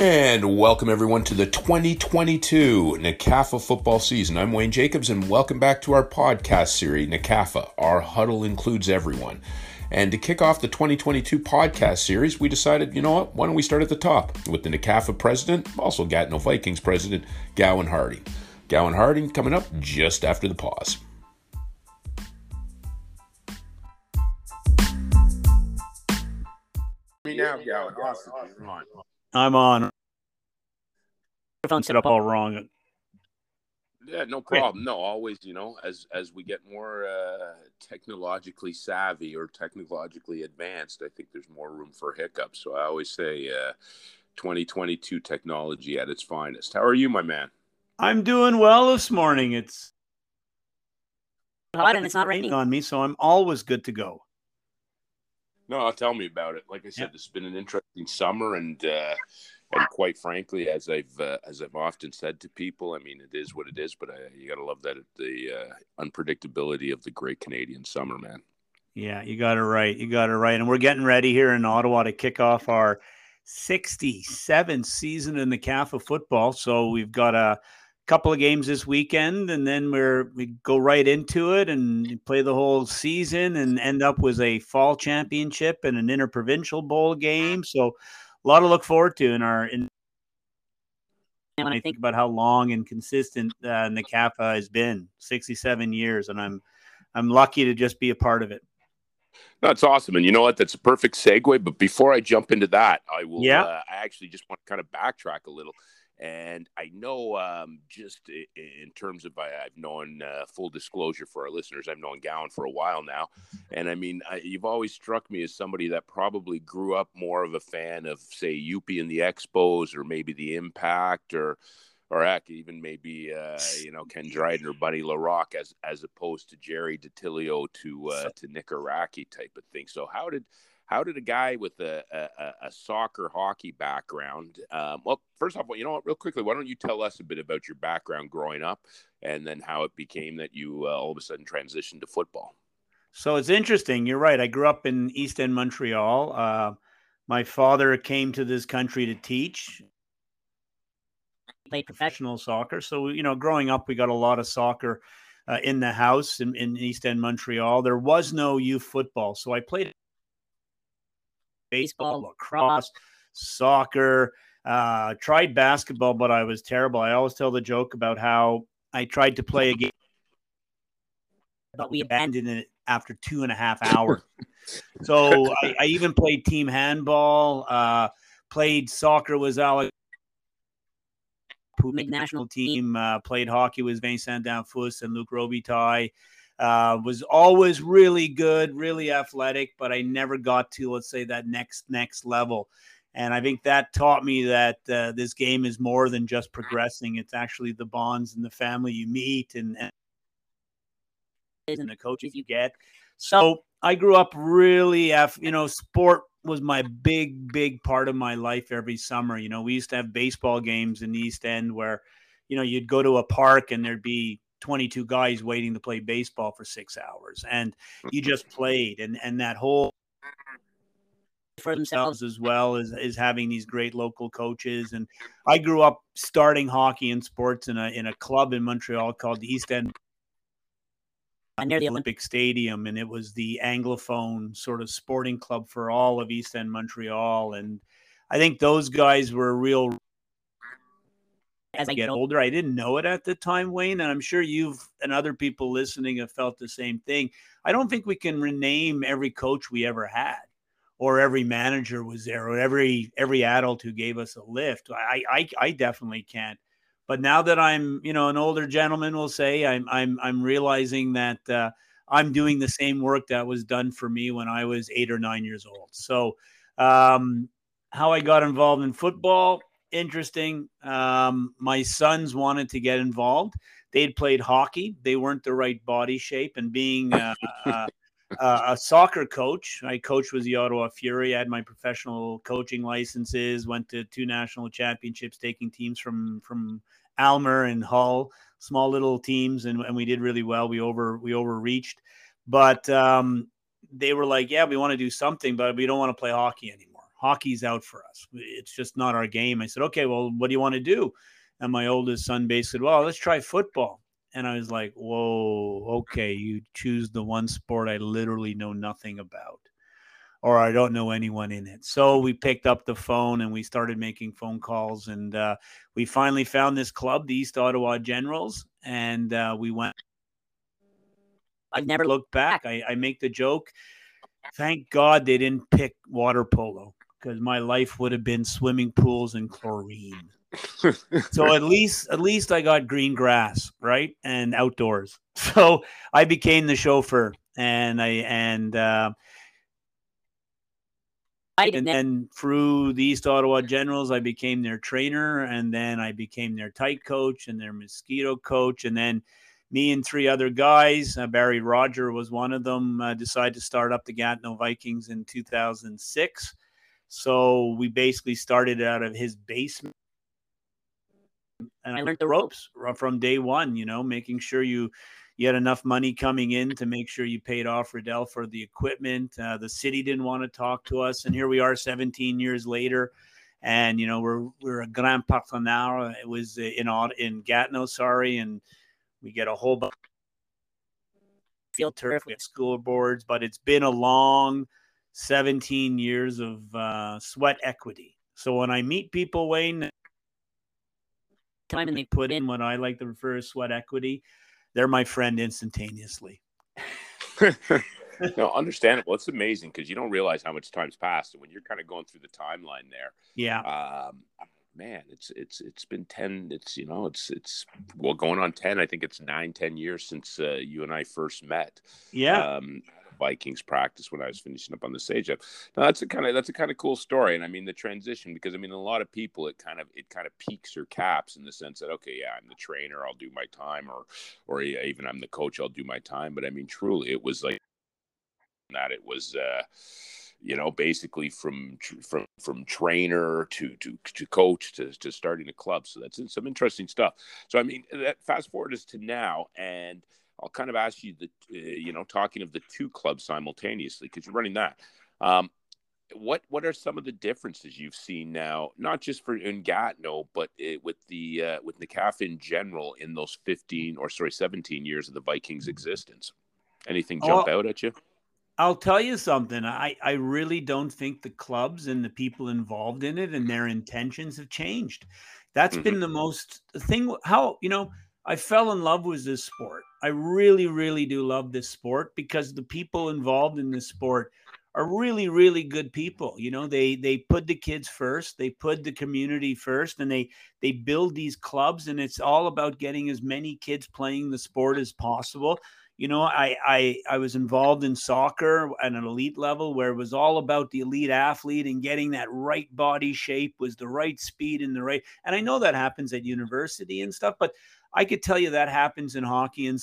And welcome everyone to the 2022 NCAFA football season. I'm Wayne Jacobs and welcome back to our podcast series, NCAFA. Our huddle includes everyone. And to kick off the 2022 podcast series, we decided, you know what, why don't we start at the top with the NCAFA president, also Gatineau Vikings president, Gowan Harding. Gowan Harding coming up just after the pause. Me now, Gowan. Awesome. on. I'm on. Phone set up all wrong. Yeah, no problem. No, always, you know, as as we get more uh, technologically savvy or technologically advanced, I think there's more room for hiccups. So I always say, uh, 2022 technology at its finest. How are you, my man? I'm doing well this morning. It's hot and it's not raining on me, so I'm always good to go. No, tell me about it. Like I said, it's been an interesting summer, and uh, and quite frankly, as I've uh, as I've often said to people, I mean, it is what it is. But I, you got to love that the uh, unpredictability of the great Canadian summer, man. Yeah, you got it right. You got it right. And we're getting ready here in Ottawa to kick off our 67th season in the CAFA football. So we've got a couple of games this weekend, and then we're we go right into it and play the whole season, and end up with a fall championship and an interprovincial bowl game. So a lot to look forward to in our. In, when I think about how long and consistent uh, NCAFA has been, 67 years, and I'm I'm lucky to just be a part of it. That's awesome, and you know what? That's a perfect segue. But before I jump into that, I will. Yeah. Uh, I actually just want to kind of backtrack a little. And I know um, just in terms of, I've known uh, full disclosure for our listeners, I've known Gowan for a while now. And I mean, I, you've always struck me as somebody that probably grew up more of a fan of, say, Youppi and the Expos or maybe the Impact or, or heck, even maybe uh, you know Ken Dryden or Bunny Larocque as as opposed to Gerry Dattilio to uh, to Nick Arakgi type of thing. So how did how did a guy with a, a, a soccer hockey background um, well first off you know what real quickly why don't you tell us a bit about your background growing up and then how it became that you uh, all of a sudden transitioned to football? So it's interesting you're right i grew up in east end montreal uh, my father came to this country to teach played professional soccer so you know growing up we got a lot of soccer uh, in the house in, in east end montreal there was no youth football so i played baseball, lacrosse, soccer. Uh, tried basketball, but I was terrible. I always tell the joke about how I tried to play a game, but we abandoned it after two and a half hours. so I, I, even played team handball, uh, played soccer with Alex. national team uh, played hockey with Vincent Damphousse and Luc Robitaille. Uh, was always really good, really athletic, but I never got to, let's say, that next next level. And I think that taught me that uh, this game is more than just progressing. It's actually the bonds and the family you meet and, and the coaches you get. So I grew up really, you know, sport was my big, big part of my life every summer. You know, we used to have baseball games in the East End where, you know, you'd go to a park and there'd be 22 guys waiting to play baseball for six hours and mm-hmm. you just played and and that whole for themselves. as well as, as having these great local coaches and i grew up starting hockey and sports in a in a club in montreal called the east end uh, near the olympic stadium and it was the anglophone sort of sporting club for all of east end montreal and i think those guys were real as I get older. I didn't know it at the time, Wayne, and I'm sure you've and other people listening have felt the same thing. I don't think we can rename every coach we ever had, or every manager was there, or every every adult who gave us a lift. I I, I definitely can't. But now that I'm, you know, an older gentleman, will say I'm I'm I'm realizing that uh, I'm doing the same work that was done for me when I was eight or nine years old. So, um, how I got involved in football, interesting. Um, my sons wanted to get involved. They'd played hockey. They weren't the right body shape. And being uh, uh, a soccer coach, I coached with the Ottawa Fury. I had my professional coaching licenses. Went to two national championships, taking teams from from Aylmer and Hull, small little teams, and, and we did really well. We over we overreached, but um, they were like, "Yeah, we want to do something, but we don't want to play hockey anymore." Hockey's out for us. It's just not our game. I said, okay, well, what do you want to do? And my oldest son basically said, well, let's try football. And I was like, whoa, okay, you choose the one sport I literally know nothing about or I don't know anyone in it. So we picked up the phone and we started making phone calls, and uh, we finally found this club, the East Ottawa Generals, and uh, we went. I've never looked back. I, I make the joke. Thank God they didn't pick water polo because my life would have been swimming pools and chlorine. so at least at least I got green grass, right? And outdoors. So I became the chauffeur and I and uh, and then through the East Ottawa Generals, I became their trainer, and then I became their tyke coach and their mosquito coach, and then me and three other guys, uh, Barry Roger was one of them, uh, decided to start up the Gatineau Vikings in 2006. So we basically started out of his basement. And I learned the ropes from day one, you know, making sure you you had enough money coming in to make sure you paid off Riddell for the equipment. Uh, the city didn't want to talk to us, and here we are, 17 years later, and you know we're we're a grand partenaire. It was in in Gatineau, sorry, and we get a whole bunch field turf, we have school boards, but it's been a long 17 years of uh, sweat equity. So when I meet people, Wayne, time and they put in what I like to refer as sweat equity they're my friend instantaneously. no, understandable. It's amazing because you don't realize how much time's passed, and when you're kind of going through the timeline there, yeah, um, man, it's it's it's been ten. It's you know, it's it's well going on ten. I think it's nine, ten years since uh, you and I first met. Yeah. Um, Vikings practice when I was finishing up on the stage. Now that's a kind of that's a kind of cool story, and I mean the transition because I mean a lot of people it kind of it kind of peaks or caps in the sense that okay, yeah, I'm the trainer, I'll do my time, or or even I'm the coach, I'll do my time. But I mean, truly, it was like that. It was. uh you know, basically from from from trainer to to to coach to to starting a club. So that's some interesting stuff. So I mean, that fast forward us to now, and I'll kind of ask you the, uh, you know, talking of the two clubs simultaneously because you're running that. Um, what what are some of the differences you've seen now, not just for in Gatineau, but it, with the uh, with NCAF in general in those 15 or sorry 17 years of the Vikings' existence? Anything jump oh, out at you? I'll tell you something. I, I really don't think the clubs and the people involved in it and their intentions have changed. That's mm-hmm. been the most thing. How you know I fell in love with this sport. I really, really do love this sport because the people involved in this sport are really, really good people. You know, they they put the kids first, they put the community first, and they they build these clubs, and it's all about getting as many kids playing the sport as possible. You know, I I I was involved in soccer at an elite level where it was all about the elite athlete and getting that right body shape was the right speed and the right. And I know that happens at university and stuff, but I could tell you that happens in hockey and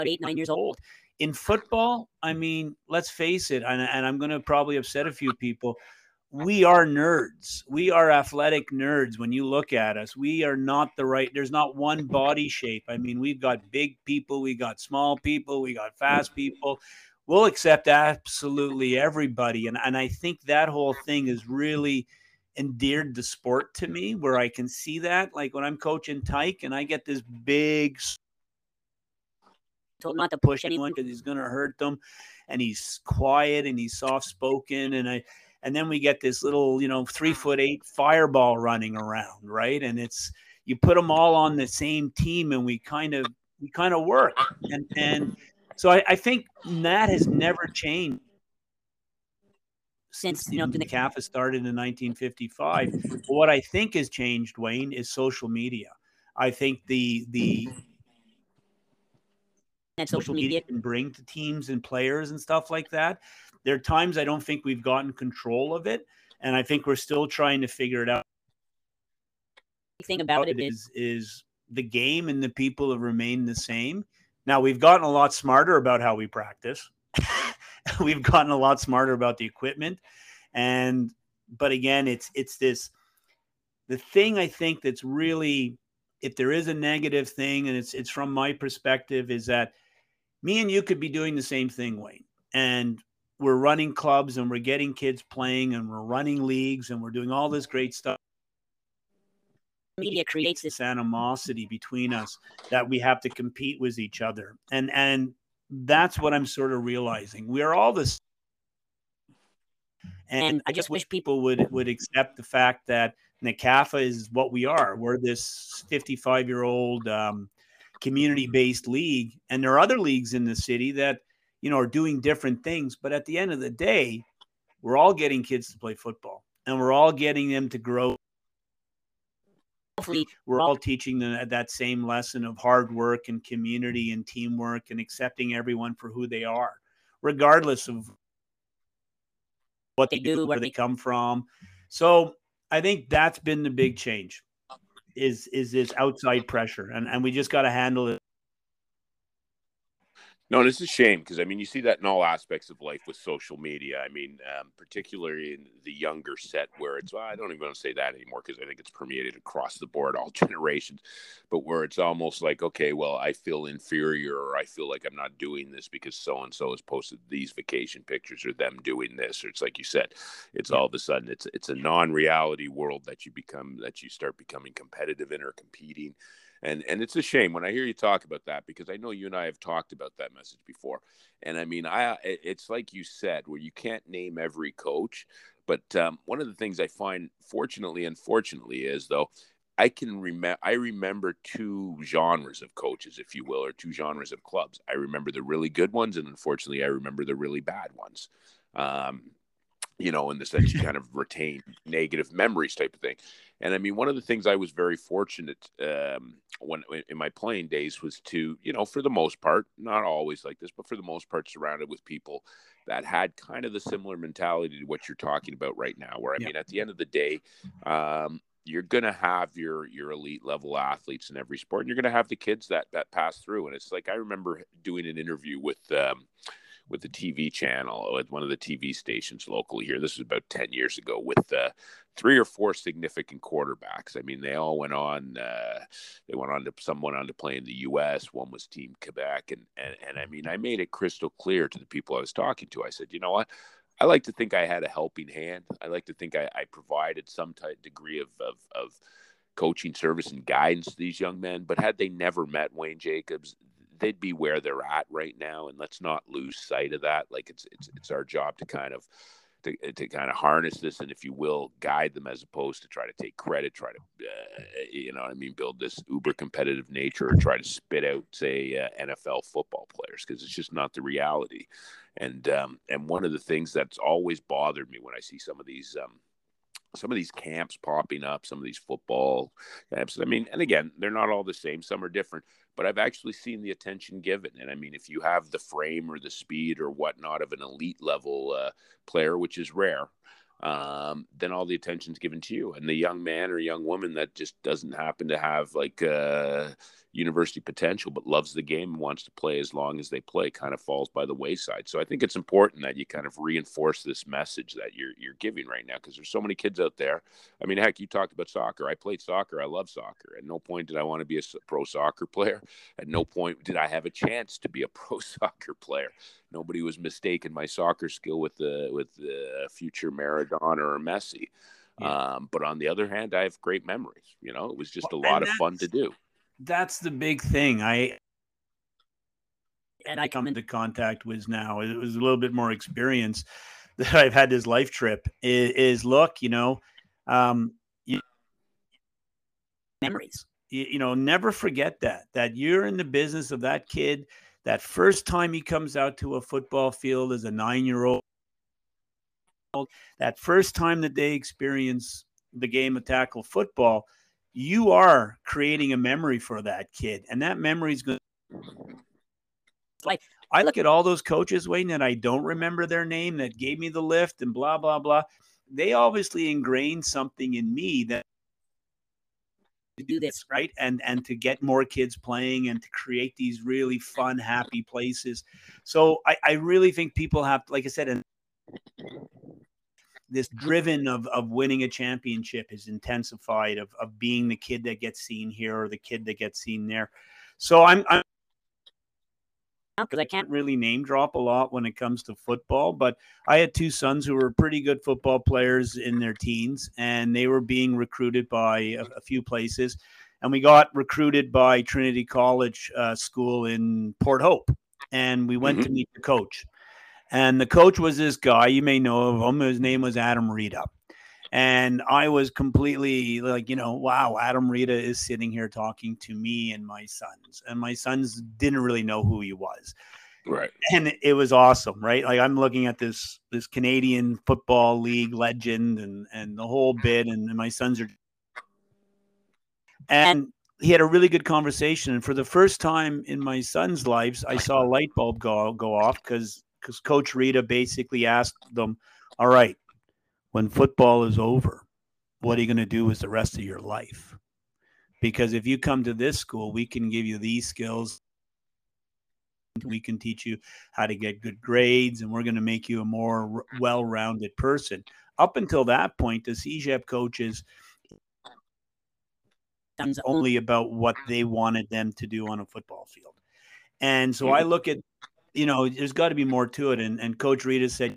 eight, nine years old. In football, I mean, let's face it, and, and I'm going to probably upset a few people. We are nerds. We are athletic nerds. When you look at us, we are not the right. There's not one body shape. I mean, we've got big people, we got small people, we got fast people. We'll accept absolutely everybody, and and I think that whole thing is really endeared the sport to me where I can see that. Like when I'm coaching Tyke and I get this big told not to push anyone because he's gonna hurt them. And he's quiet and he's soft spoken. And I and then we get this little, you know, three foot eight fireball running around, right? And it's you put them all on the same team and we kind of we kind of work. And and so I, I think that has never changed since you know the mm-hmm. CAFA started in 1955. What I think has changed, Wayne, is social media. I think the the that social media can bring to teams and players and stuff like that. There are times I don't think we've gotten control of it, and I think we're still trying to figure it out. The thing about it is is the game and the people have remained the same. Now we've gotten a lot smarter about how we practice. we've gotten a lot smarter about the equipment. And but again it's it's this the thing i think that's really if there is a negative thing and it's it's from my perspective is that me and you could be doing the same thing wayne. And we're running clubs and we're getting kids playing and we're running leagues and we're doing all this great stuff. Media creates this animosity between us that we have to compete with each other. And and that's what i'm sort of realizing we're all this and i just wish people would would accept the fact that NCAFA is what we are. We're this 55 year old um, community based league and there are other leagues in the city that you know are doing different things but at the end of the day we're all getting kids to play football and we're all getting them to grow hopefully we're all teaching them that same lesson of hard work and community and teamwork and accepting everyone for who they are, regardless of what they do, where they come from. So I think that's been the big change is is this outside pressure. And and we just got to handle it no, and it's a shame because I mean you see that in all aspects of life with social media. I mean, um, particularly in the younger set where it's well, I don't even want to say that anymore because I think it's permeated across the board, all generations. But where it's almost like, okay, well, I feel inferior or I feel like I'm not doing this because so and so has posted these vacation pictures or them doing this, or it's like you said, it's all of a sudden it's it's a non-reality world that you become that you start becoming competitive in or competing and and it's a shame when I hear you talk about that because I know you and I have talked about that message before. And I mean, I it's like you said, where you can't name every coach, but um, one of the things I find, fortunately, unfortunately, is though I can remember I remember two genres of coaches, if you will, or two genres of clubs. I remember the really good ones, and unfortunately, I remember the really bad ones. Um, you know, in the sense you kind of retain negative memories type of thing. And I mean, one of the things I was very fortunate um, when in my playing days was to, you know, for the most part, not always like this, but for the most part, surrounded with people that had kind of the similar mentality to what you're talking about right now. Where I yeah. mean, at the end of the day, um, you're going to have your your elite level athletes in every sport, and you're going to have the kids that that pass through. And it's like I remember doing an interview with. Um, with the TV channel with one of the TV stations locally here. This was about 10 years ago with uh, three or four significant quarterbacks. I mean, they all went on, uh, they went on to, some went on to play in the U.S., one was Team Quebec. And, and, and I mean, I made it crystal clear to the people I was talking to. I said, you know what? I like to think I had a helping hand. I like to think I, I provided some type degree of, of, of coaching service and guidance to these young men. But had they never met Wayne Jacobs, they'd be where they're at right now, and let's not lose sight of that. Like it's it's it's our job to kind of to, to kind of harness this and if you will guide them as opposed to try to take credit try to uh, you know i mean build this uber competitive nature or try to spit out say uh, nfl football players because it's just not the reality and um, and one of the things that's always bothered me when i see some of these um, some of these camps popping up, some of these football camps. I mean, and again, they're not all the same. Some are different, but I've actually seen the attention given. And I mean, if you have the frame or the speed or whatnot of an elite level uh, player, which is rare, um, then all the attention's given to you. And the young man or young woman that just doesn't happen to have like uh, university potential, but loves the game and wants to play as long as they play, kind of falls by the wayside. So I think it's important that you kind of reinforce this message that you're you're giving right now because there's so many kids out there. I mean, heck, you talked about soccer. I played soccer. I love soccer. At no point did I want to be a pro soccer player. At no point did I have a chance to be a pro soccer player. Nobody was mistaken my soccer skill with the with the future Maradona or Messi. Yeah. Um, but on the other hand, I have great memories. You know, it was just well, a lot of fun to do that's the big thing. I and I come into contact with now. It was a little bit more experience that I've had this life trip. Is, is look, you know, um, you, memories. You, you know, never forget that that you're in the business of that kid. That first time he comes out to a football field as a nine year old, that first time that they experience the game of tackle football you are creating a memory for that kid, and that memory is going. Like I look at all those coaches, Wayne, that I don't remember their name that gave me the lift and blah blah blah. They obviously ingrained something in me that to do this right and and to get more kids playing and to create these really fun happy places so i i really think people have like i said and this driven of of winning a championship is intensified of of being the kid that gets seen here or the kid that gets seen there. So I'm, I'm because I can't really name drop a lot when it comes to football, but I had two sons who were pretty good football players in their teens, and they were being recruited by a, a few places. And we got recruited by Trinity College uh, School in Port Hope, and we went mm-hmm. to meet the coach. And the coach was this guy, you may know of him. His name was Adam Rita. And I was completely like, you know, wow, Adam Rita is sitting here talking to me and my sons. And my sons didn't really know who he was. Right. And it was awesome, right? Like I'm looking at this this Canadian football league legend and and the whole bit and my sons are and he had a really good conversation and for the first time in my son's lives I saw a light bulb go go off cuz cuz coach Rita basically asked them, "All right, when football is over, what are you going to do with the rest of your life? Because if you come to this school, we can give you these skills. We can teach you how to get good grades, and we're going to make you a more well rounded person. Up until that point, the CEGEP coaches only about what they wanted them to do on a football field. And so I look at, you know, there's got to be more to it. And, and Coach Rita said,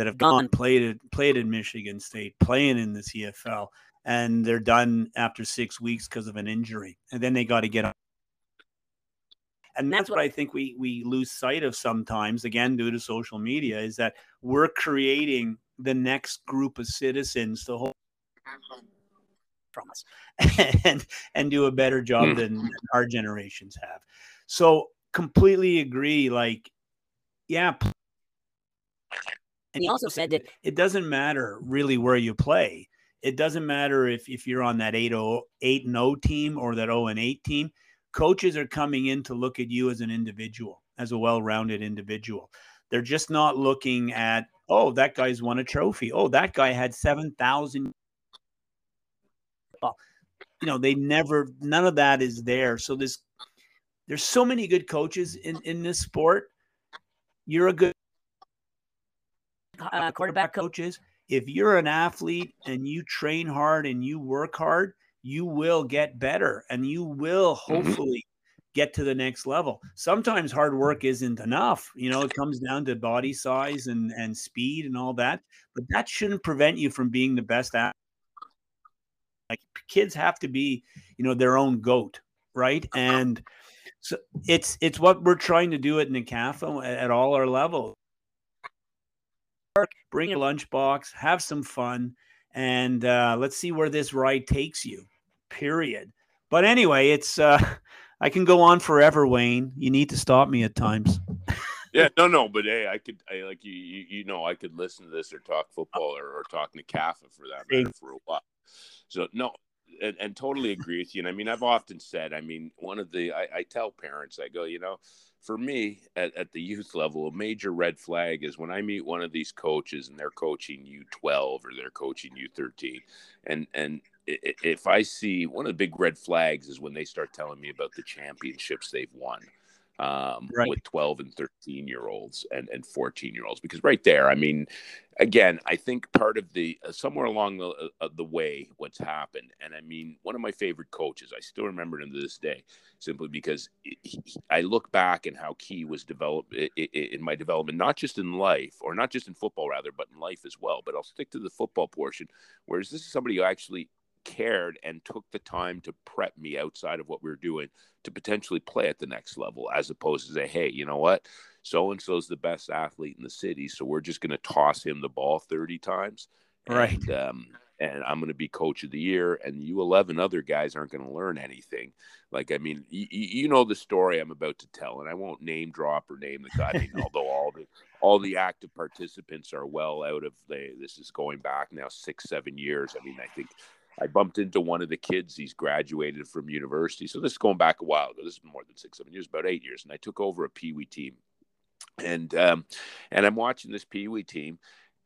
that have gone played at, played in Michigan State, playing in the CFL, and they're done after six weeks because of an injury, and then they got to get up. And that's what I think we we lose sight of sometimes, again due to social media, is that we're creating the next group of citizens to hold from us and and do a better job mm. than our generations have. So completely agree. Like, yeah, and he also said that it doesn't matter really where you play. It doesn't matter if, if you're on that 8 0 team or that 0 and 8 team. Coaches are coming in to look at you as an individual, as a well rounded individual. They're just not looking at, oh, that guy's won a trophy. Oh, that guy had 7,000. Well, you know, they never, none of that is there. So this, there's so many good coaches in, in this sport. You're a good uh, quarterback coaches. If you're an athlete and you train hard and you work hard, you will get better and you will mm-hmm. hopefully get to the next level. Sometimes hard work isn't enough. You know, it comes down to body size and, and speed and all that, but that shouldn't prevent you from being the best athlete. Like kids have to be, you know, their own goat, right? And so it's it's what we're trying to do at NCAFA at, at all our levels bring your lunchbox, have some fun, and uh, let's see where this ride takes you. Period. But anyway, it's uh, I can go on forever, Wayne. You need to stop me at times. yeah, no, no, but hey, I could, I like you, you, you know, I could listen to this or talk football or, or talk NCAFA for that matter for a while. So no, and, and, totally agree with you. And I mean, I've often said, I mean, one of the, I, I tell parents, I go, you know, for me at, at the youth level, a major red flag is when I meet one of these coaches and they're coaching U12 or they're coaching U13, and and if I see one of the big red flags is when they start telling me about the championships they've won um, right. with 12 and 13 year olds and, and 14 year olds. Because right there, I mean, again, I think part of the uh, somewhere along the, uh, uh, the way what's happened, and I mean, one of my favorite coaches, I still remember him to this day, simply because he, he, I look back and how Key was developed in my development, not just in life or not just in football, rather, but in life as well. But I'll stick to the football portion. Whereas this is somebody who actually cared and took the time to prep me outside of what we were doing to potentially play at the next level, as opposed to say, hey, you know what? So and so's the best athlete in the city. So we're just going to toss him the ball 30 times. Right. And, um, and I'm going to be coach of the year, and you 11 other guys aren't going to learn anything. Like, I mean, you, you know the story I'm about to tell, and I won't name drop or name the guy. Although all the all the active participants are well out of the. This is going back now six, seven years. I mean, I think I bumped into one of the kids. He's graduated from university. So this is going back a while ago. This is more than six, seven years, about eight years. And I took over a Pee Wee team. And um, and I'm watching this Pee Wee team.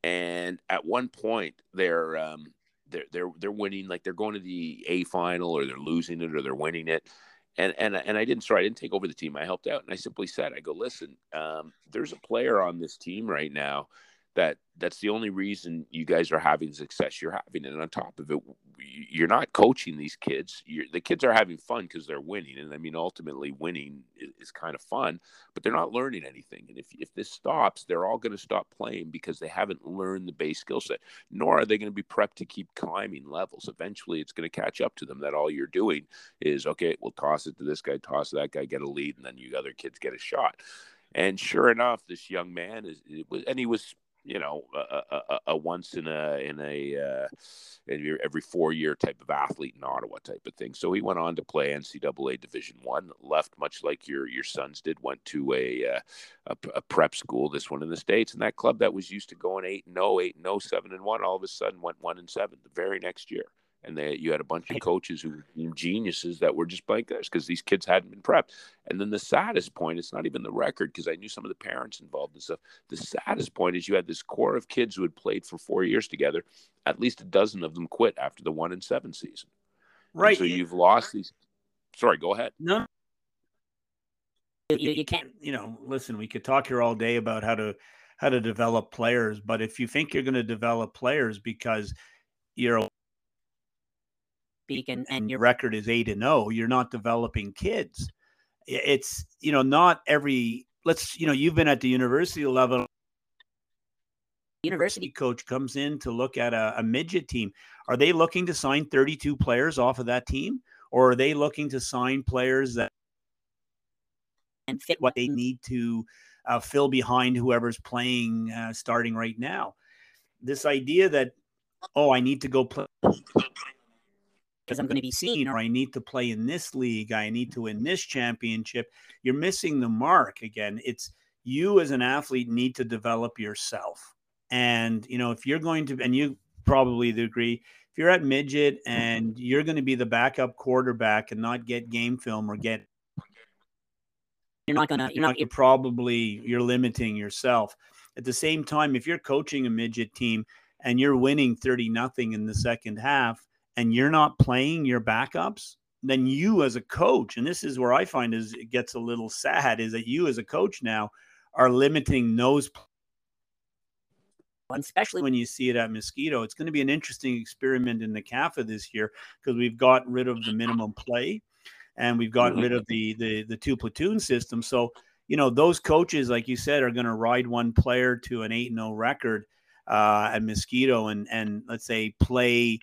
And at one point, they're um, they're they're they're winning, like they're going to the A final, or they're losing it, or they're winning it. And and and I didn't sorry, I didn't take over the team. I helped out, and I simply said, I go, listen, um, there's a player on this team right now that that's the only reason you guys are having success. You're having and on top of it. You're not coaching these kids. You're, the kids are having fun because they're winning and i mean ultimately winning is, is, kind of fun but they're not learning anything and if, if this stops they're all going to stop playing because they haven't learned the base skill set nor are they going to be prepped to keep climbing levels. Eventually it's going to catch up to them that all you're doing is okay we'll toss it to this guy toss that guy get a lead and then you other kids get a shot. And sure enough, this young man is, was, and he was you know a, a, a, once in a in a uh, every four year type of athlete in Ottawa type of thing. So he went on to play NCAA Division One. Left much like your your sons did. Went to a, uh, a, a prep school. This one in the states, and that club that was used to going eight and 0, 8 and 0, 7 and one, all of a sudden went one and seven the very next year and they you had a bunch of coaches who were geniuses that were just like this because these kids hadn't been prepped. And then the saddest point, it's not even the record because I knew some of the parents involved and stuff. The saddest point is you had this core of kids who had played for four years together. At least a dozen of them quit after the one and seven season. Right. And so you've lost these. Sorry, go ahead. No. You, you can't, you know, listen, we could talk here all day about how to how to develop players, but if you think you're going to develop players because you're speak and, and your record is eight and zero, you're not developing kids. It's you know not every let's you know you've been at the university level. University coach comes in to look at a, a midget team. Are they looking to sign 32 players off of that team, or are they looking to sign players that and fit what they need to uh, fill behind whoever's playing uh, starting right now? This idea that oh, I need to go play because I'm going to be seen, or I need to play in this league, I need to win this championship. You're missing the mark again. It's you as an athlete need to develop yourself. And, you know, if you're going to, and you probably agree, if you're at midget and you're going to be the backup quarterback and not get game film or get, you're not going to, you're not, you're probably, you're limiting yourself. At the same time, if you're coaching a midget team and you're winning 30 nothing in the second half, and you're not playing your backups, then you as a coach, and this is where I find is it gets a little sad, is that you as a coach now are limiting those especially when you see it at Mosquito. It's going to be an interesting experiment in the CAFA this year because we've got rid of the minimum play and we've gotten rid mm-hmm. of the the the two platoon system. So, you know, those coaches, like you said, are going to ride one player to an 8 0 record uh, at Mosquito and and let's say play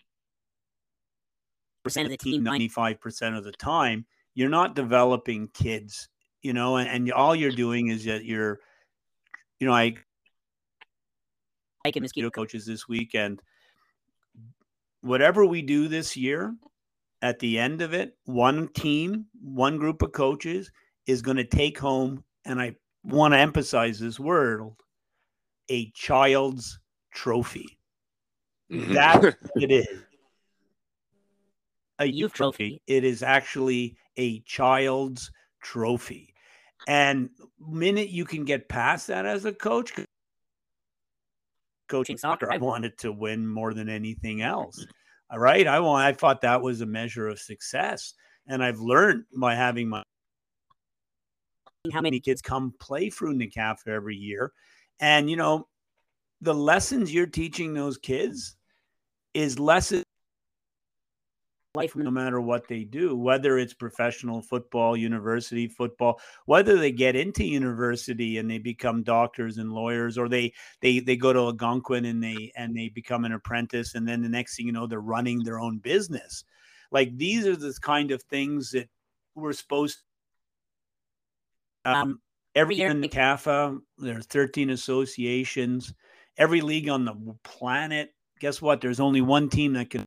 percent of the team 95% of the time, you're not developing kids, you know, and, and all you're doing is that you're, you know, I, I can mosquito coaches this week and Whatever we do this year, at the end of it, one team, one group of coaches is going to take home, and I want to emphasize this word, a child's trophy. Mm-hmm. That's it is a youth trophy. It is actually a child's trophy. And minute you can get past that as a coach, coaching soccer, I wanted to win more than anything else. All right. I want I thought that was a measure of success. And I've learned by having my how many kids come play through NCAFA every year. And you know, the lessons you're teaching those kids is lessons life no matter what they do, whether it's professional football, university football, whether they get into university and they become doctors and lawyers, or they they they go to Algonquin and they and they become an apprentice, and then the next thing you know, they're running their own business. Like these are the kind of things that we're supposed. Um, um every year in the CAFA, there are 13 associations. Every league on the planet. Guess what? There's only one team that can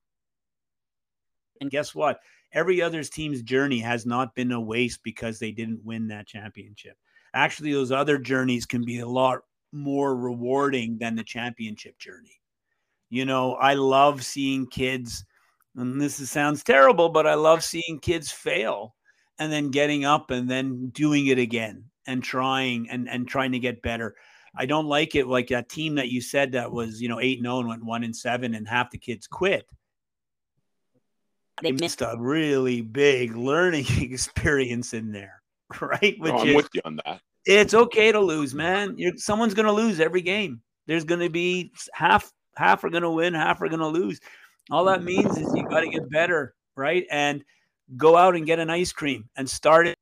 and guess what? Every other team's journey has not been a waste because they didn't win that championship. Actually, those other journeys can be a lot more rewarding than the championship journey. You know, I love seeing kids, and this is, sounds terrible, but I love seeing kids fail and then getting up and then doing it again and trying and, and trying to get better. I don't like it like that team that you said that was, you know, 8 0 and went 1 and 7 and half the kids quit they missed a really big learning experience in there, right? Which no, I'm is, with you on that. It's okay to lose, man. You're, someone's going to lose every game. There's going to be half half are going to win, half are going to lose. All that means is you got to get better, right? And go out and get an ice cream and start it.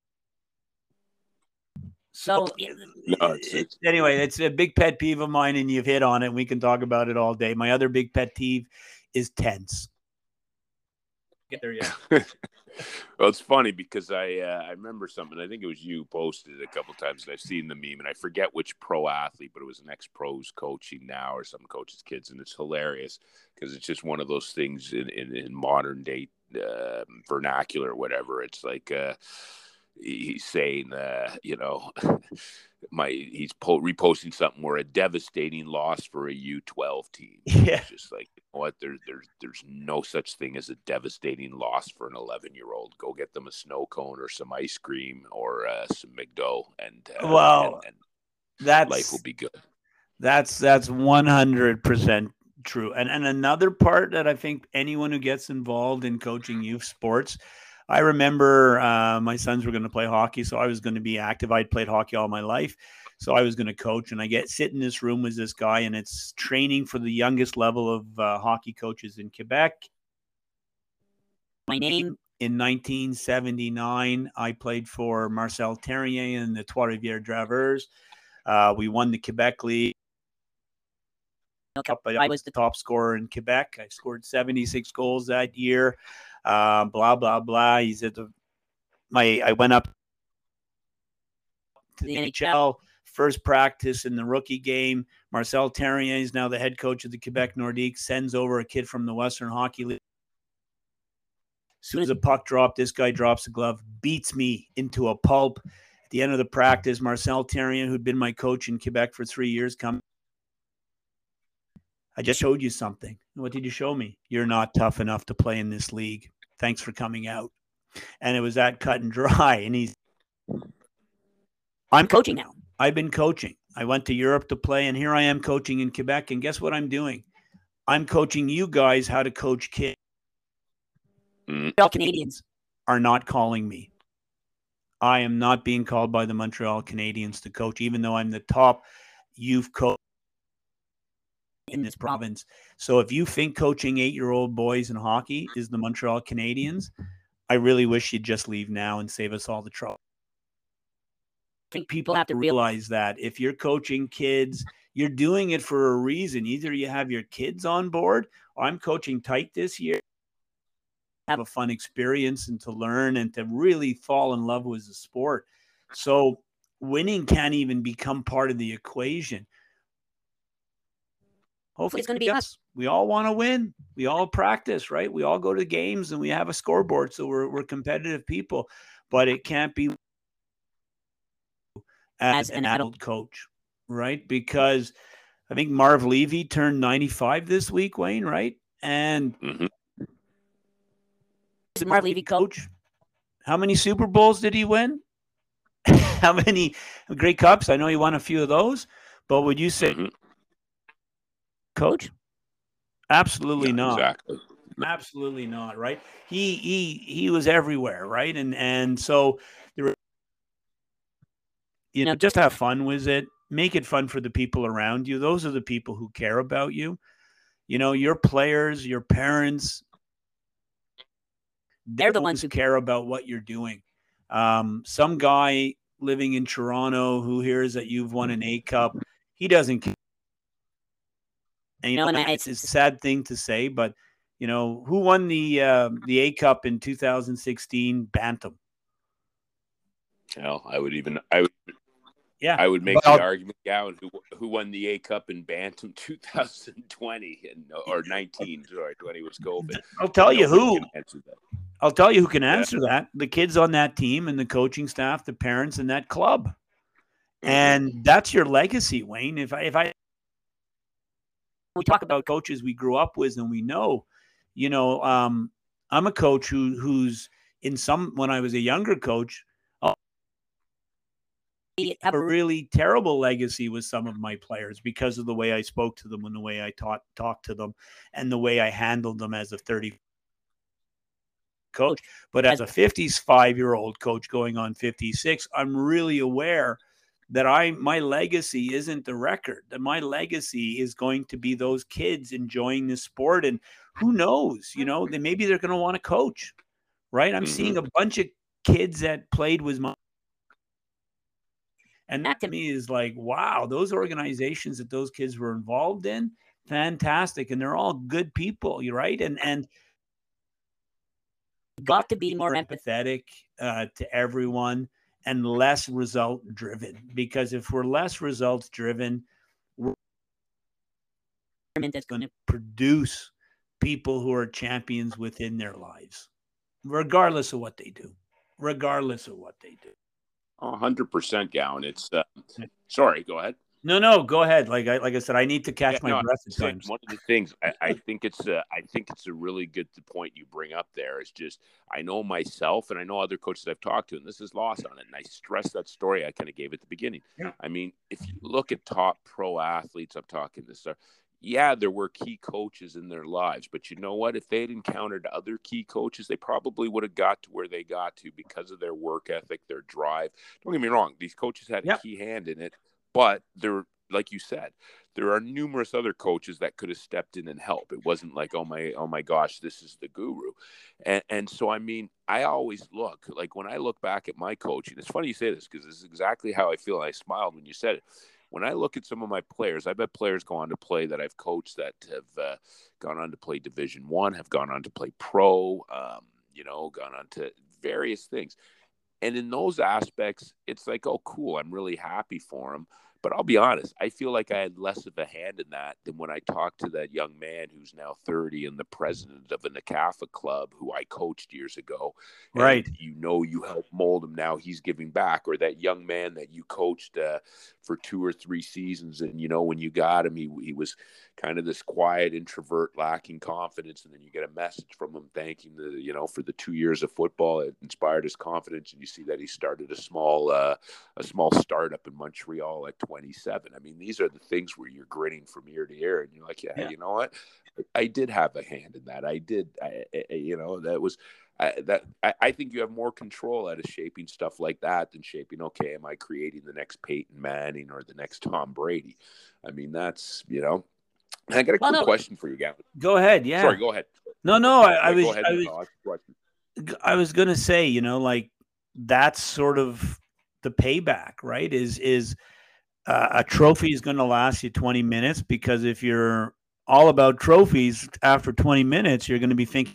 So no, it's, it's, anyway, it's a big pet peeve of mine, and you've hit on it. We can talk about it all day. My other big pet peeve is tense. Get there yet? well, it's funny because I uh, I remember something. I think it was you posted it a couple times, and I've seen the meme, and I forget which pro athlete, but it was an ex pros coaching now or some coaches' kids, and it's hilarious because it's just one of those things in in, in modern day uh, vernacular, or whatever. It's like. Uh, he's saying, uh, you know, my he's po- reposting something where a devastating loss for a U12 team. Yeah, it's just like you know what there's there's there's no such thing as a devastating loss for an 11 year old. Go get them a snow cone or some ice cream or uh, some McDo, and uh, well, and, and that life will be good. That's that's 100 percent true. And and another part that I think anyone who gets involved in coaching youth sports I remember uh, my sons were going to play hockey, so I was going to be active. I'd played hockey all my life, so I was going to coach. And I get sit in this room with this guy, and it's training for the youngest level of uh, hockey coaches in Quebec. My name in 1979, I played for Marcel Therrien and the Trois Rivières Draveurs. Uh, we won the Quebec League. I was the top scorer in Quebec. I scored 76 goals that year uh, blah blah blah. He said, "My I went up to the NHL." First practice in the rookie game. Marcel Therrien is now the head coach of the Quebec Nordiques. Sends over a kid from the Western Hockey League. As soon as a puck dropped, this guy drops a glove, beats me into a pulp. At the end of the practice, Marcel Therrien, who'd been my coach in Quebec for three years, come. I just showed you something. What did you show me? You're not tough enough to play in this league. Thanks for coming out. And it was that cut and dry. And he's, I'm coaching now. I've been coaching. I went to Europe to play, and here I am coaching in Quebec. And guess what I'm doing? I'm coaching you guys how to coach kids. Mm. Montreal Canadiens are not calling me. I am not being called by the Montreal Canadiens to coach, even though I'm the top youth coach in this mm-hmm. province. So if you think coaching eight year old boys in hockey is the Montreal Canadiens, I really wish you'd just leave now and save us all the trouble. I think people have to realize that if you're coaching kids, you're doing it for a reason. Either you have your kids on board, or I'm coaching tyke this year, have a fun experience and to learn and to really fall in love with the sport. So winning can't even become part of the equation. Hopefully, it's going to be us. We all want to win. We all practice, right? We all go to games and we have a scoreboard, so we're we're competitive people. But it can't be as an adult coach, right? Because I think Marv Levy turned 95 this week, Wayne, right? And mm-hmm. Marv Levy coach? How many Super Bowls did he win? How many Grey Cups? I know he won a few of those, but would you say mm-hmm coach? Absolutely yeah, not. Exactly. Absolutely not. Right. He he he was everywhere. Right. And and so there were, you know, just have fun with it. Make it fun for the people around you. Those are the people who care about you. You know, your players, your parents, they're the ones who care about what you're doing. Um, some guy living in Toronto who hears that you've won an A Cup, he doesn't care and you know, and it's, it's a sad thing to say, but you know, who won the uh, the A Cup in 2016 Bantam? Hell, I would even I would yeah I would make well, the argument Gowan who who won the A Cup in Bantam 2020 and or 19 sorry 20 was COVID. I'll tell you who. I'll tell you who can answer yeah. that. The kids on that team and the coaching staff, the parents in that club. Mm-hmm. And that's your legacy, Wayne. If I if I we talk about coaches we grew up with and we know, you know, um, I'm a coach who who's in some when I was a younger coach, I have a really terrible legacy with some of my players because of the way I spoke to them and the way I taught talked to them and the way I handled them as a 30 coach. But as a 55 year old coach going on 56, I'm really aware that I my legacy isn't the record. That my legacy is going to be those kids enjoying the sport, and who knows, you know, then maybe they're going to want to coach, right? I'm mm-hmm. seeing a bunch of kids that played with my and that to me is like, wow, those organizations that those kids were involved in, fantastic. And they're all good people, you right? And and got to be more empathetic uh, to everyone and less result driven. Because if we're less results driven, we're that's going to produce people who are champions within their lives, regardless of what they do. Regardless of what they do hundred percent, Gowan. It's uh, sorry. Go ahead. No, no, go ahead. Like I like I said, I need to catch yeah, my no, breath at times. One of the things I, I think it's a, I think it's a really good point you bring up there. Is just I know myself and I know other coaches I've talked to, and this is lost on it. And I stress that story I kind of gave at the beginning. Yeah. I mean, if you look at top pro athletes, I'm talking this stuff. yeah, there were key coaches in their lives, but you know what? If they had encountered other key coaches, they probably would have got to where they got to because of their work ethic, their drive. Don't get me wrong; these coaches had a key hand in it, but there, like you said, there are numerous other coaches that could have stepped in and helped. It wasn't like, oh my, oh my gosh, this is the guru, and and so I mean, I always look like when I look back at my coaching. It's funny you say this because this is exactly how I feel. I smiled when you said it when I look at some of my players, I bet players go on to play that I've coached that have uh, gone on to play Division One, have gone on to play pro, um, you know, gone on to various things. And in those aspects, it's like, oh, cool. I'm really happy for him. But I'll be honest, I feel like I had less of a hand in that than when I talked to that young man who's now 30 and the president of a NCAFA club who I coached years ago. Right. You know, you helped mold him. Now he's giving back. Or that young man that you coached uh, for two or three seasons. And, you know, when you got him, he, he was kind of this quiet introvert, lacking confidence. And then you get a message from him thanking the, you know, for the two years of football. It inspired his confidence. And you see that he started a small, uh, a small startup in Montreal at 27. I mean, these are the things where you're grinning from ear to ear, and you're like, yeah, yeah. you know what? I did have a hand in that. I did. I, I you know, that was. I, that I, I, think you have more control out of shaping stuff like that than shaping. Okay, am I creating the next Peyton Manning or the next Tom Brady? I mean, that's you know. I got a well, quick no. question for you, Gavin. Go ahead. Yeah. Sorry. Go ahead. No, no. I, I was. I was, I was going to say, you know, like that's sort of the payback, right? Is is uh, a trophy is going to last you 20 minutes because if you're all about trophies after 20 minutes, you're going to be thinking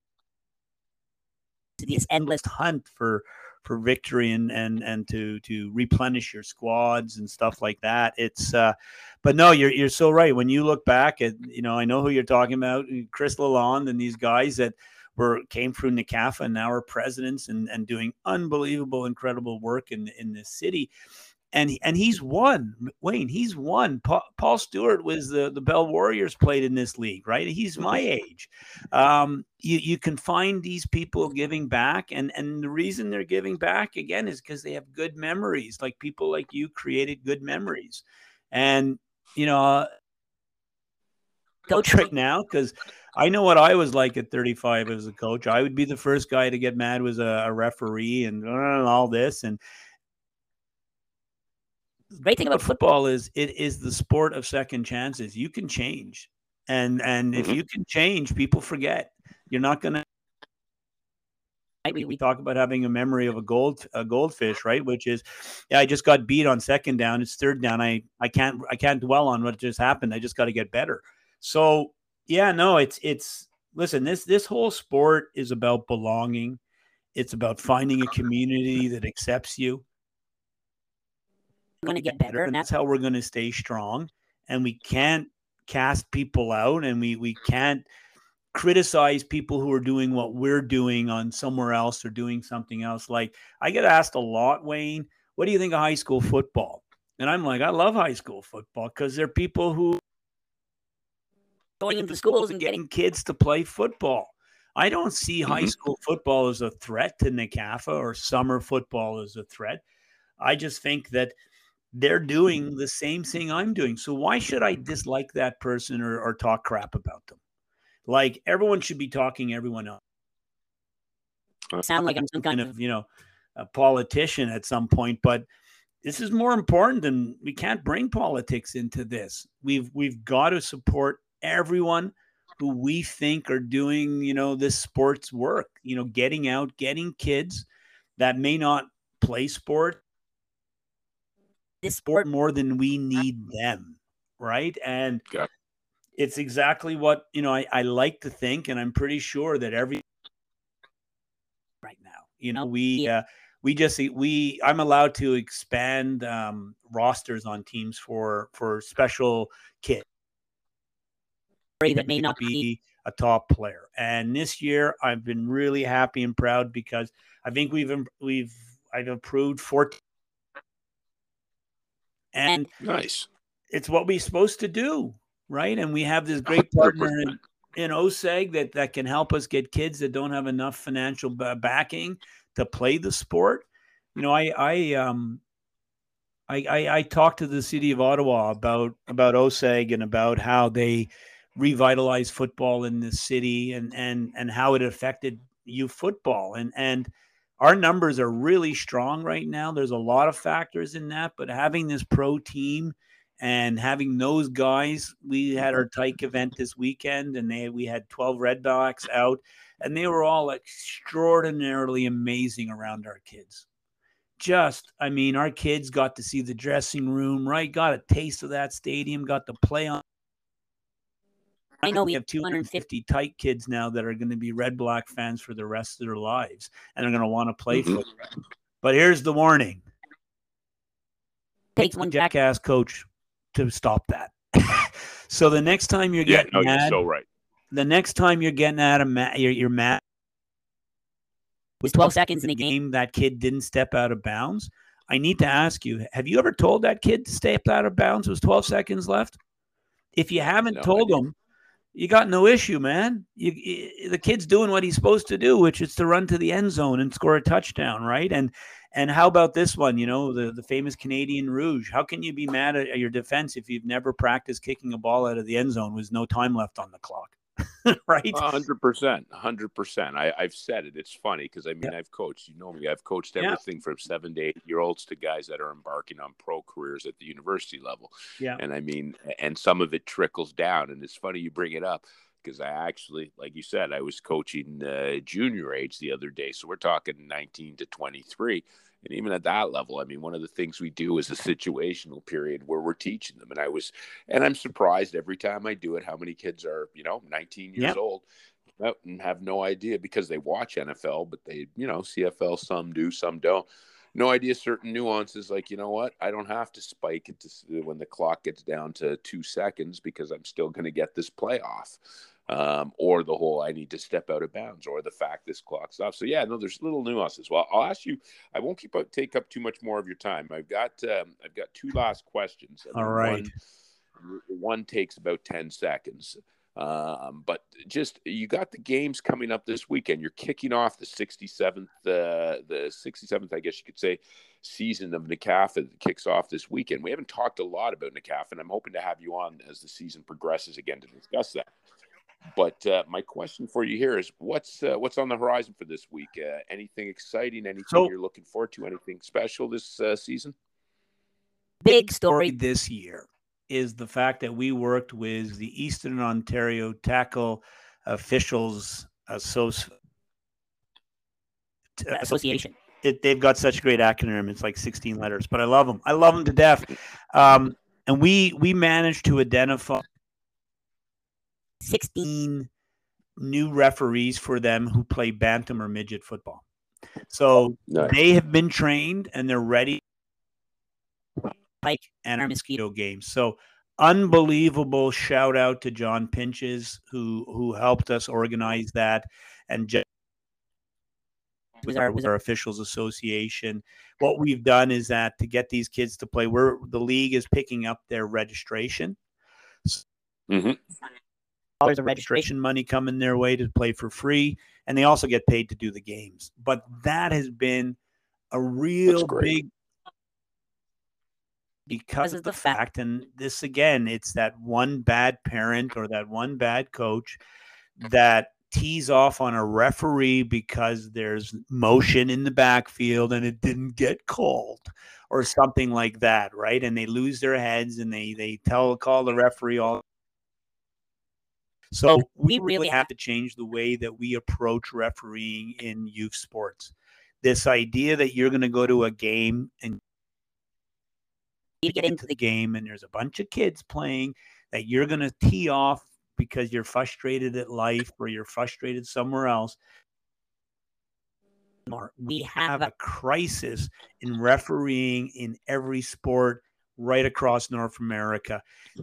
this endless hunt for for victory and and and to to replenish your squads and stuff like that. It's uh, but no, you're you're so right. When you look back at you know, I know who you're talking about, Chris Lalonde and these guys that were came through NCAFA and now are presidents and and doing unbelievable, incredible work in in this city and and he's won Wayne. He's won. Paul, Paul, Stewart was the the Bell Warriors played in this league, right? He's my mm-hmm. age. Um, you you can find these people giving back, and and the reason they're giving back again is because they have good memories. Like people like you created good memories, and you know. Uh, coach right now because I know what I was like at 35 as a coach. I would be the first guy to get mad was a, a referee and uh, all this and great thing about football is it is the sport of second chances. You can change, and and mm-hmm. if you can change, people forget. You're not gonna. We, we talk about having a memory of a gold a goldfish, right? Which is, yeah, I just got beat on second down. It's third down. I I can't I can't dwell on what just happened. I just got to get better. So yeah, no, it's it's listen. This this whole sport is about belonging. It's about finding a community that accepts you going to get better, and that's how we're going to stay strong. And we can't cast people out, and we we can't criticize people who are doing what we're doing on somewhere else or doing something else. Like I get asked a lot, Wayne, what do you think of high school football? And I'm like, I love high school football because they're people who going into schools and getting kids to play football. I don't see high mm-hmm. school football as a threat to NCAFA or summer football as a threat. I just think that they're doing mm-hmm. the same thing I'm doing. So why should I dislike that person or, or talk crap about them? Like everyone should be talking everyone else. I sound like I'm some kind of, you know, a politician at some point, but this is more important than we can't bring politics into this. We've we've got to support everyone who we think are doing, you know, this sports work, you know, getting out, getting kids that may not play sport this sport more than we need them, right? And okay. it's exactly what, you know, I, I like to think and I'm pretty sure that every right now, you know, we uh we just we I'm allowed to expand um, rosters on teams for for special kids that may not be a top player. And this year, I've been really happy and proud because I think we've we've I've approved 14 and nice. It's what we're supposed to do, right? And we have this great partner in, in OSEG that that can help us get kids that don't have enough financial backing to play the sport. You know, I I um I, I, I talked to the city of Ottawa about about OSEG and about how they revitalized football in the city and and and how it affected youth football and and our numbers are really strong right now. There's a lot of factors in that, but having this pro team and having those guys, we had our mm-hmm. tyke event this weekend and they we had 12 Redblacks out and they were all extraordinarily amazing around our kids. Just, I mean, our kids got to see the dressing room, right? Got a taste of that stadium, got to play on I know we have 250 tyke kids now that are going to be red black fans for the rest of their lives and they're going to want to play mm-hmm. football. But here's the warning. Takes one jackass coach to stop that. so the next time you're getting yeah, no, mad, you're so right. The next time you're getting at a mad, you're, you're mad. Was 12 seconds in the game that kid didn't step out of bounds. I need to ask you: Have you ever told that kid to step out of bounds? It was 12 seconds left. If you haven't no, told him, you got no issue, man. You, you, the kid's doing what he's supposed to do, which is to run to the end zone and score a touchdown, right? And and how about this one? You know, the the famous Canadian Rouge. How can you be mad at your defense if you've never practiced kicking a ball out of the end zone with no time left on the clock? right? hundred percent, hundred percent. I I've said it. It's funny because I mean yeah. I've coached. You know me. I've coached everything yeah. from seven to eight year olds to guys that are embarking on pro careers at the university level. Yeah. And I mean, and some of it trickles down. And it's funny you bring it up because I actually, like you said, I was coaching uh, junior age the other day. So we're talking nineteen to twenty three and even at that level, I mean, one of the things we do is a situational period where we're teaching them. And I was, and I'm surprised every time I do it how many kids are, you know, 19 years yep. old uh, and have no idea because they watch NFL, but they, you know, CFL, some do, some don't. No idea certain nuances like, you know what, I don't have to spike it to, when the clock gets down to two seconds because I'm still going to get this play off um, or the whole I need to step out of bounds, or the fact this clock's off. So yeah, no, there's little nuances. Well, I'll ask you. I won't keep up, take up too much more of your time. I've got um, I've got two last questions. All right. One, one takes about ten seconds. Um, but just you got the games coming up this weekend. You're kicking off the 67th, uh, the 67th, I guess you could say, season of NCAFA that kicks off this weekend. We haven't talked a lot about NCAFA, and I'm hoping to have you on as the season progresses again to discuss that. But uh, my question for you here is, what's uh, what's on the horizon for this week? Uh, anything exciting? Anything so, you're looking forward to? Anything special this uh, season? Big story this year is the fact that we worked with the Eastern Ontario Tackle Officials Associ- Association. It, they've got such a great acronym. It's like 16 letters, but I love them. I love them to death. Um, and we we managed to identify 16 new referees for them who play bantam or midget football. So nice. they have been trained and they're ready tyke and our mosquito games. So unbelievable shout out to John Pinches who who helped us organize that and just with our, with our officials association. What we've done is that to get these kids to play, we're the league is picking up their registration. Mm-hmm of registration money coming their way to play for free, and they also get paid to do the games. But that has been a real big because of the fact, and this again, it's that one bad parent or that one bad coach that tees off on a referee because there's motion in the backfield and it didn't get called or something like that, right? And they lose their heads and they they tell call the referee all. So we really have to change the way that we approach refereeing in youth sports. This idea that you're going to go to a game and you get into the game and there's a bunch of kids playing that you're going to tee off because you're frustrated at life or you're frustrated somewhere else. We have a crisis in refereeing in every sport right across North America.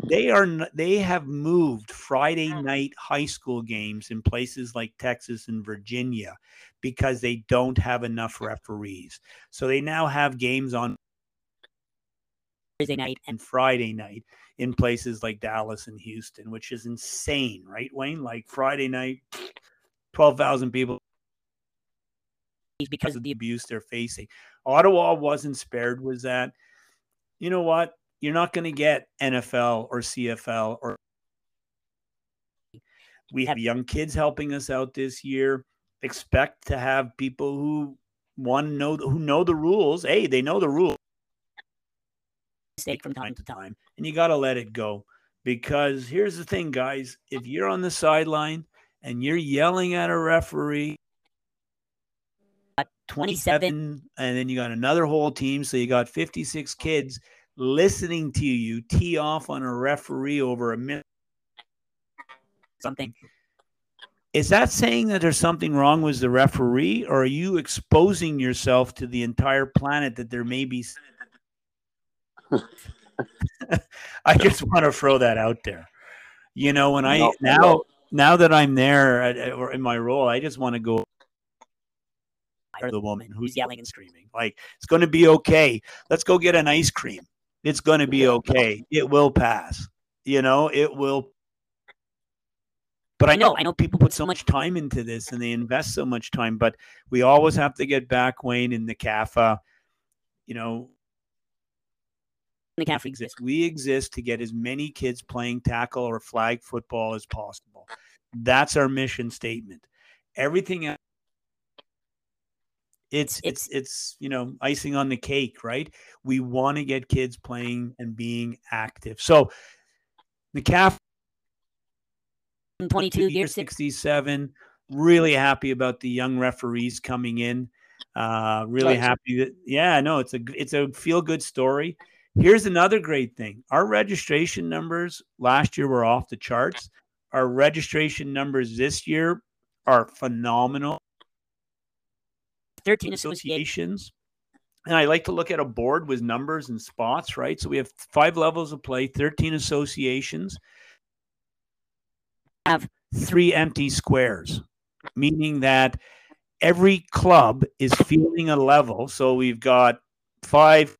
They are they have moved Friday night high school games in places like Texas and Virginia because they don't have enough referees. So they now have games on Thursday night and Friday night in places like Dallas and Houston, which is insane, right, Wayne? Like Friday night, 12,000 people because of the abuse they're facing. Ottawa wasn't spared, was that, you know what? You're not going to get NFL or CFL or. We have young kids helping us out this year. Expect to have people who want to know who know the rules. Hey, they know the rules mistake from time to time, and you got to let it go. Because here's the thing, guys: if you're on the sideline and you're yelling at a referee, 27, and then you got another whole team, so you got 56 kids listening to you tee off on a referee over a minute, something. Is that saying that there's something wrong with the referee, or are you exposing yourself to the entire planet that there may be I just want to throw that out there. You know, when I no, now no. now that I'm there at, or in my role, I just want to go the woman who's yelling and screaming. Like it's going to be okay. Let's go get an ice cream. It's going to be okay. It will pass. You know, it will. But I know, I know people put so much time into this and they invest so much time, but we always have to get back, Wayne, in the CAFA. You know, the CAF exists. We exist to get as many kids playing tackle or flag football as possible. That's our mission statement. Everything else, it's it's it's you know icing on the cake, right? We want to get kids playing and being active. So the CAF 22 years 67 really happy about the young referees coming in uh really happy that yeah no it's a it's a feel good story Here's another great thing. Our registration numbers last year were off the charts. Our registration numbers this year are phenomenal. 13 associations. And I like to look at a board with numbers and spots, right? So we have five levels of play, 13 associations, have three empty squares, meaning that every club is fielding a level. So we've got five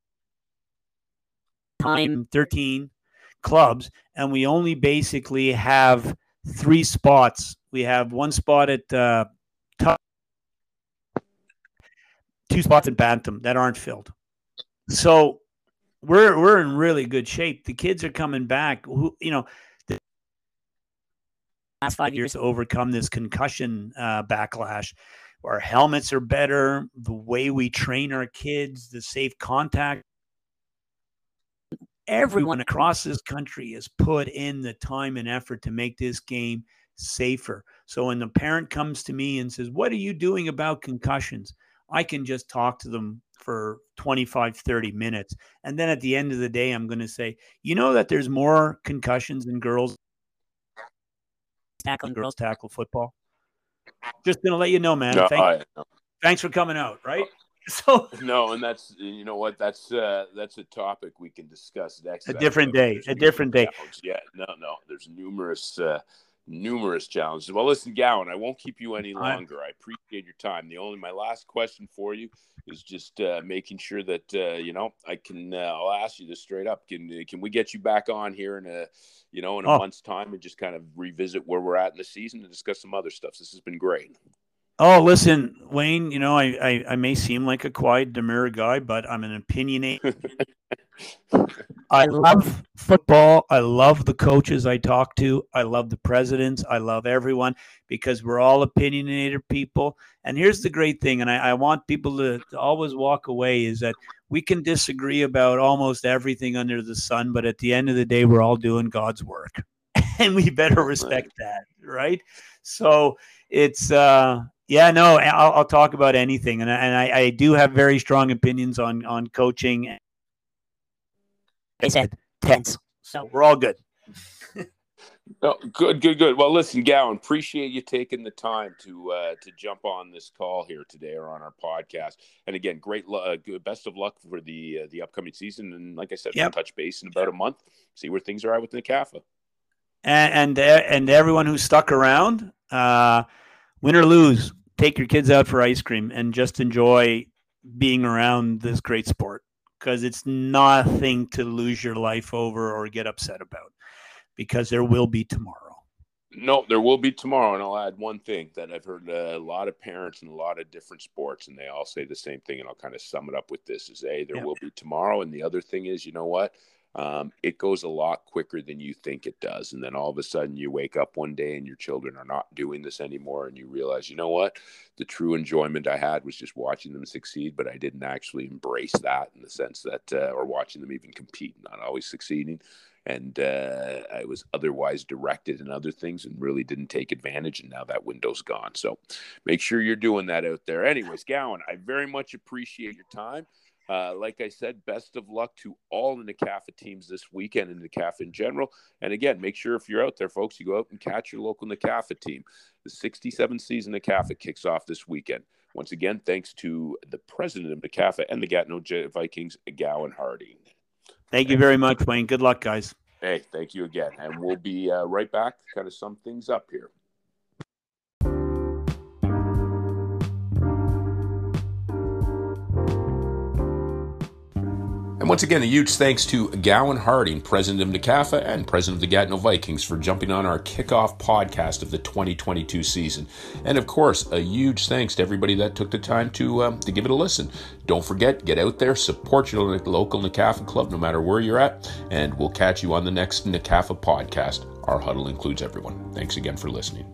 time 13 clubs, and we only basically have three spots. We have one spot at uh, top, two spots in Bantam that aren't filled. So we're we're in really good shape. The kids are coming back. Who you know, the last five years to overcome this concussion uh, backlash. Our helmets are better. The way we train our kids, the safe contact everyone across this country has put in the time and effort to make this game safer. So when the parent comes to me and says, What are you doing about concussions? I can just talk to them for 25, 30 minutes. And then at the end of the day, I'm going to say, You know that there's more concussions in girls tackling girls tackle football? Just going to let you know, man. No, Thank, I, no. Thanks for coming out, right? So no, and that's you know what that's uh, that's a topic we can discuss next. A different day. A different day. Yeah, no, no. There's numerous uh, numerous challenges. Well, listen, Gowan, I won't keep you any longer. I appreciate your time. The only my last question for you is just uh, making sure that uh, you know I can. Uh, I'll ask you this straight up. Can can we get you back on here in a you know in a oh. month's time and just kind of revisit where we're at in the season and discuss some other stuff? This has been great. Oh, listen, Wayne. You know, I, I, I may seem like a quiet, demure guy, but I'm an opinionated. I love football. I love the coaches I talk to. I love the presidents. I love everyone because we're all opinionated people. And here's the great thing, and I, I want people to, to always walk away is that we can disagree about almost everything under the sun, but at the end of the day, we're all doing God's work. and we better respect that, right? So it's uh yeah, no, I'll, I'll talk about anything, and I, and I, I do have very strong opinions on on coaching they said tense. So we're all good. No, good, good, good. Well, listen, Gowan, appreciate you taking the time to uh, to jump on this call here today or on our podcast. And again, great, uh, good, best of luck for the uh, the upcoming season. And like I said, yep. we'll touch base in about a month, see where things are at with the CAFA. And and, and everyone who's stuck around, uh, win or lose, take your kids out for ice cream and just enjoy being around this great sport because it's nothing to lose your life over or get upset about because there will be tomorrow. No, there will be tomorrow. And I'll add one thing that I've heard uh, a lot of parents in a lot of different sports, and they all say the same thing. And I'll kind of sum it up with this is A, there will be tomorrow. And the other thing is, you know what? Um, it goes a lot quicker than you think it does. And then all of a sudden you wake up one day and your children are not doing this anymore. And you realize, you know what? The true enjoyment I had was just watching them succeed, but I didn't actually embrace that in the sense that, uh, or watching them even compete, not always succeeding. And uh, I was otherwise directed in other things and really didn't take advantage. And now that window's gone. So make sure you're doing that out there. Anyways, Gowan, I very much appreciate your time. Uh, like I said, best of luck to all the NCAFA teams this weekend and NCAFA in general. And again, make sure if you're out there, folks, you go out and catch your local NCAFA team. The 67th season NCAFA kicks off this weekend. Once again, thanks to the president of NCAFA and the Gatineau Vikings, Gowan Harding. Thank you very much, Wayne. Good luck, guys. Hey, thank you again. And we'll be uh, right back to kind of sum things up here. And once again, a huge thanks to Gowan Harding, president of NCAFA and president of the Gatineau Vikings, for jumping on our kickoff podcast of the 2022 season. And of course, a huge thanks to everybody that took the time to uh, to give it a listen. Don't forget, get out there, support your local NCAFA club, no matter where you're at, and we'll catch you on the next NCAFA podcast. Our huddle includes everyone. Thanks again for listening.